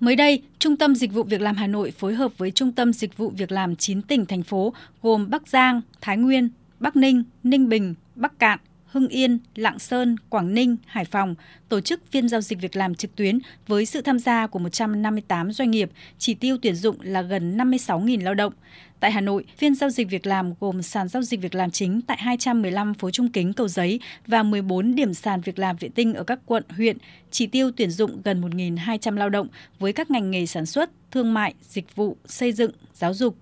Mới đây, Trung tâm Dịch vụ Việc làm Hà Nội phối hợp với Trung tâm Dịch vụ Việc làm 9 tỉnh, thành phố gồm Bắc Giang, Thái Nguyên, Bắc Ninh, Ninh Bình, Bắc Cạn, Hưng Yên, Lạng Sơn, Quảng Ninh, Hải Phòng tổ chức phiên giao dịch việc làm trực tuyến với sự tham gia của 158 doanh nghiệp, chỉ tiêu tuyển dụng là gần 56.000 lao động. Tại Hà Nội, phiên giao dịch việc làm gồm sàn giao dịch việc làm chính tại 215 phố Trung Kính, Cầu Giấy và 14 điểm sàn việc làm vệ tinh ở các quận, huyện, chỉ tiêu tuyển dụng gần 1.200 lao động với các ngành nghề sản xuất, thương mại, dịch vụ, xây dựng, giáo dục,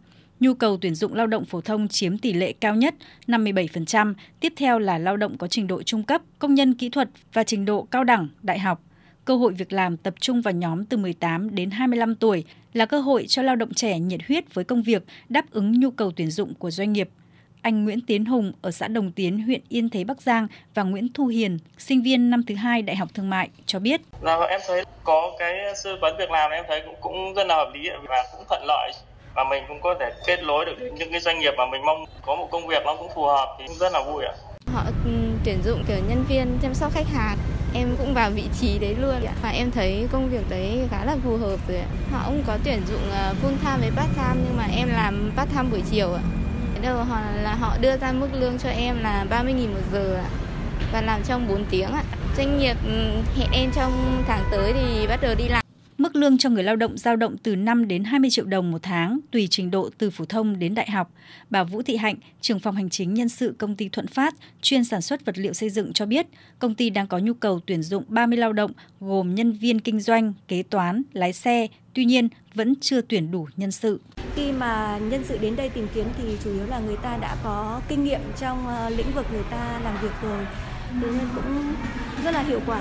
Nhu cầu tuyển dụng lao động phổ thông chiếm tỷ lệ cao nhất 57%, tiếp theo là lao động có trình độ trung cấp, công nhân kỹ thuật và trình độ cao đẳng, đại học. Cơ hội việc làm tập trung vào nhóm từ 18 đến 25 tuổi là cơ hội cho lao động trẻ nhiệt huyết với công việc, đáp ứng nhu cầu tuyển dụng của doanh nghiệp. Anh Nguyễn Tiến Hùng ở xã Đồng Tiến, huyện Yên Thế, Bắc Giang và Nguyễn Thu Hiền, sinh viên năm thứ hai Đại học Thương mại cho biết. Là em thấy có cái tư vấn việc làm em thấy cũng cũng rất là hợp lý và cũng thuận lợi và mình cũng có thể kết nối được những cái doanh nghiệp mà mình mong có một công việc nó cũng phù hợp thì cũng rất là vui ạ. Họ ừ, tuyển dụng kiểu nhân viên chăm sóc khách hàng, em cũng vào vị trí đấy luôn và em thấy công việc đấy khá là phù hợp rồi họ cũng có tuyển dụng ờ, full time với part time nhưng mà em làm part time buổi chiều ạ. Đầu họ là họ đưa ra mức lương cho em là 30.000 một giờ ạ. Và làm trong 4 tiếng ạ. Doanh nghiệp ừ, hẹn em trong tháng tới thì bắt đầu đi làm. Mức lương cho người lao động dao động từ 5 đến 20 triệu đồng một tháng, tùy trình độ từ phổ thông đến đại học. Bà Vũ Thị Hạnh, trưởng phòng hành chính nhân sự công ty Thuận Phát, chuyên sản xuất vật liệu xây dựng cho biết, công ty đang có nhu cầu tuyển dụng 30 lao động gồm nhân viên kinh doanh, kế toán, lái xe, tuy nhiên vẫn chưa tuyển đủ nhân sự. Khi mà nhân sự đến đây tìm kiếm thì chủ yếu là người ta đã có kinh nghiệm trong ờ, lĩnh vực người ta làm việc rồi, nên cũng rất là hiệu quả.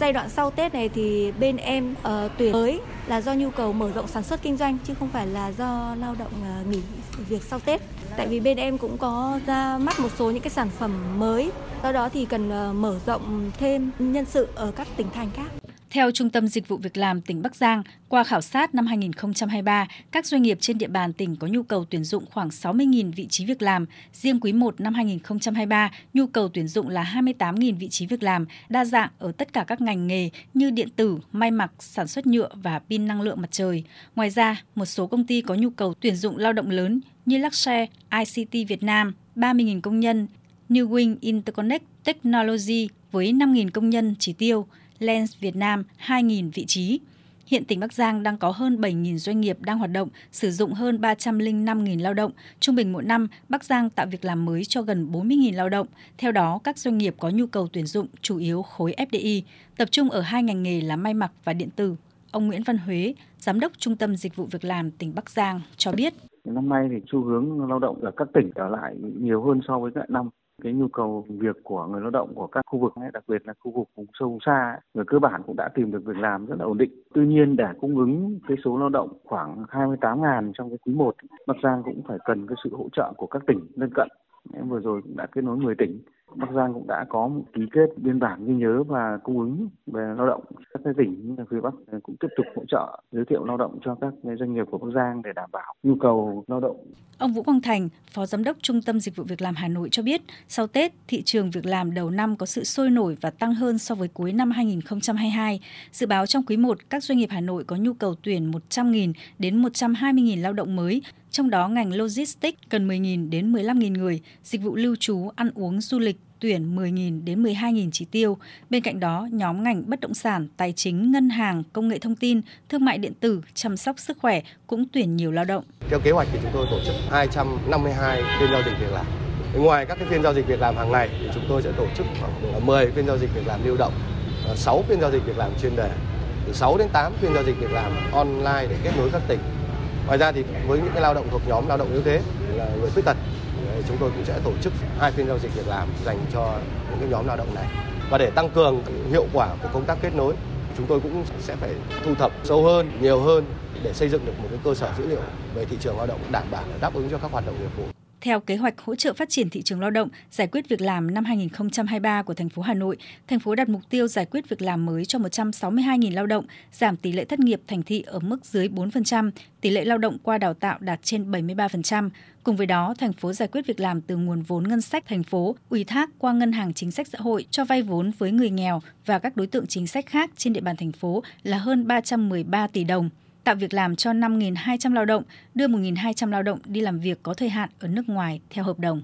Giai đoạn sau Tết này thì bên em uh, tuyển mới là do nhu cầu mở rộng sản xuất kinh doanh chứ không phải là do lao động uh, nghỉ việc sau Tết. Tại vì bên em cũng có ra mắt một số những cái sản phẩm mới, do đó thì cần uh, mở rộng thêm nhân sự ở các tỉnh thành khác. Theo Trung tâm Dịch vụ Việc làm tỉnh Bắc Giang, qua khảo sát năm 2023, các doanh nghiệp trên địa bàn tỉnh có nhu cầu tuyển dụng khoảng 60.000 vị trí việc làm. Riêng quý 1 năm 2023, nhu cầu tuyển dụng là 28.000 vị trí việc làm, đa dạng ở tất cả các ngành nghề như điện tử, may mặc, sản xuất nhựa và pin năng lượng mặt trời. Ngoài ra, một số công ty có nhu cầu tuyển dụng lao động lớn như Luxshare, ICT Việt Nam, 30.000 công nhân, New Wing Interconnect Technology với 5.000 công nhân chỉ tiêu – Lens Việt Nam 2.000 vị trí. Hiện tỉnh Bắc Giang đang có hơn 7.000 doanh nghiệp đang hoạt động, sử dụng hơn 305.000 lao động. Trung bình mỗi năm, Bắc Giang tạo việc làm mới cho gần 40.000 lao động. Theo đó, các doanh nghiệp có nhu cầu tuyển dụng chủ yếu khối FDI, tập trung ở hai ngành nghề là may mặc và điện tử. Ông Nguyễn Văn Huế, Giám đốc Trung tâm Dịch vụ Việc làm tỉnh Bắc Giang cho biết. Năm nay thì xu hướng lao động ở các tỉnh trở lại nhiều hơn so với các năm cái nhu cầu việc của người lao động của các khu vực này, đặc biệt là khu vực vùng sâu vùng xa người cơ bản cũng đã tìm được việc làm rất là ổn định. Tuy nhiên để cung ứng cái số lao động khoảng 28.000 trong cái quý 1, Bắc Giang cũng phải cần cái sự hỗ trợ của các tỉnh lân cận. Em vừa rồi cũng đã kết nối 10 tỉnh Bắc Giang cũng đã có một ký kết biên bản ghi nhớ và cung ứng về lao động các cái tỉnh như là phía Bắc cũng tiếp tục hỗ trợ giới thiệu lao động cho các doanh nghiệp của Bắc Giang để đảm bảo nhu cầu lao động. Ông Vũ Quang Thành, Phó Giám đốc Trung tâm Dịch vụ Việc làm Hà Nội cho biết, sau Tết, thị trường việc làm đầu năm có sự sôi nổi và tăng hơn so với cuối năm 2022. Dự báo trong quý 1, các doanh nghiệp Hà Nội có nhu cầu tuyển 100.000 đến 120.000 lao động mới, trong đó ngành logistics cần 10.000 đến 15.000 người, dịch vụ lưu trú, ăn uống, du lịch tuyển 10.000 đến 12.000 chỉ tiêu. Bên cạnh đó, nhóm ngành bất động sản, tài chính, ngân hàng, công nghệ thông tin, thương mại điện tử, chăm sóc sức khỏe cũng tuyển nhiều lao động. Theo kế hoạch thì chúng tôi tổ chức 252 phiên giao dịch việc làm. Ngoài các cái phiên giao dịch việc làm hàng ngày thì chúng tôi sẽ tổ chức khoảng 10 phiên giao dịch việc làm lưu động, ờ, 6 phiên giao dịch việc làm chuyên đề, từ 6 đến 8 phiên giao dịch việc làm online để kết nối các tỉnh. Ngoài ra thì với những cái lao động thuộc nhóm lao động yếu thế là người khuyết tật chúng tôi cũng sẽ tổ chức hai phiên giao dịch việc làm dành cho những cái nhóm lao động này. Và để tăng cường hiệu quả của công tác kết nối, chúng tôi cũng sẽ phải thu thập sâu hơn, nhiều hơn để xây dựng được một cái cơ sở dữ liệu về thị trường lao động đảm bảo đáp ứng cho các hoạt động nghiệp vụ. Theo kế hoạch hỗ trợ phát triển thị trường lao động, giải quyết việc làm năm 2023 của thành phố Hà Nội, thành phố đặt mục tiêu giải quyết việc làm mới cho 162.000 lao động, giảm tỷ lệ thất nghiệp thành thị ở mức dưới 4%, tỷ lệ lao động qua đào tạo đạt trên 73%. Cùng với đó, thành phố giải quyết việc làm từ nguồn vốn ngân sách thành phố, ủy thác qua ngân hàng chính sách xã hội cho vay vốn với người nghèo và các đối tượng chính sách khác trên địa bàn thành phố là hơn 313 tỷ đồng tạo việc làm cho 5.200 lao động, đưa 1.200 lao động đi làm việc có thời hạn ở nước ngoài theo hợp đồng.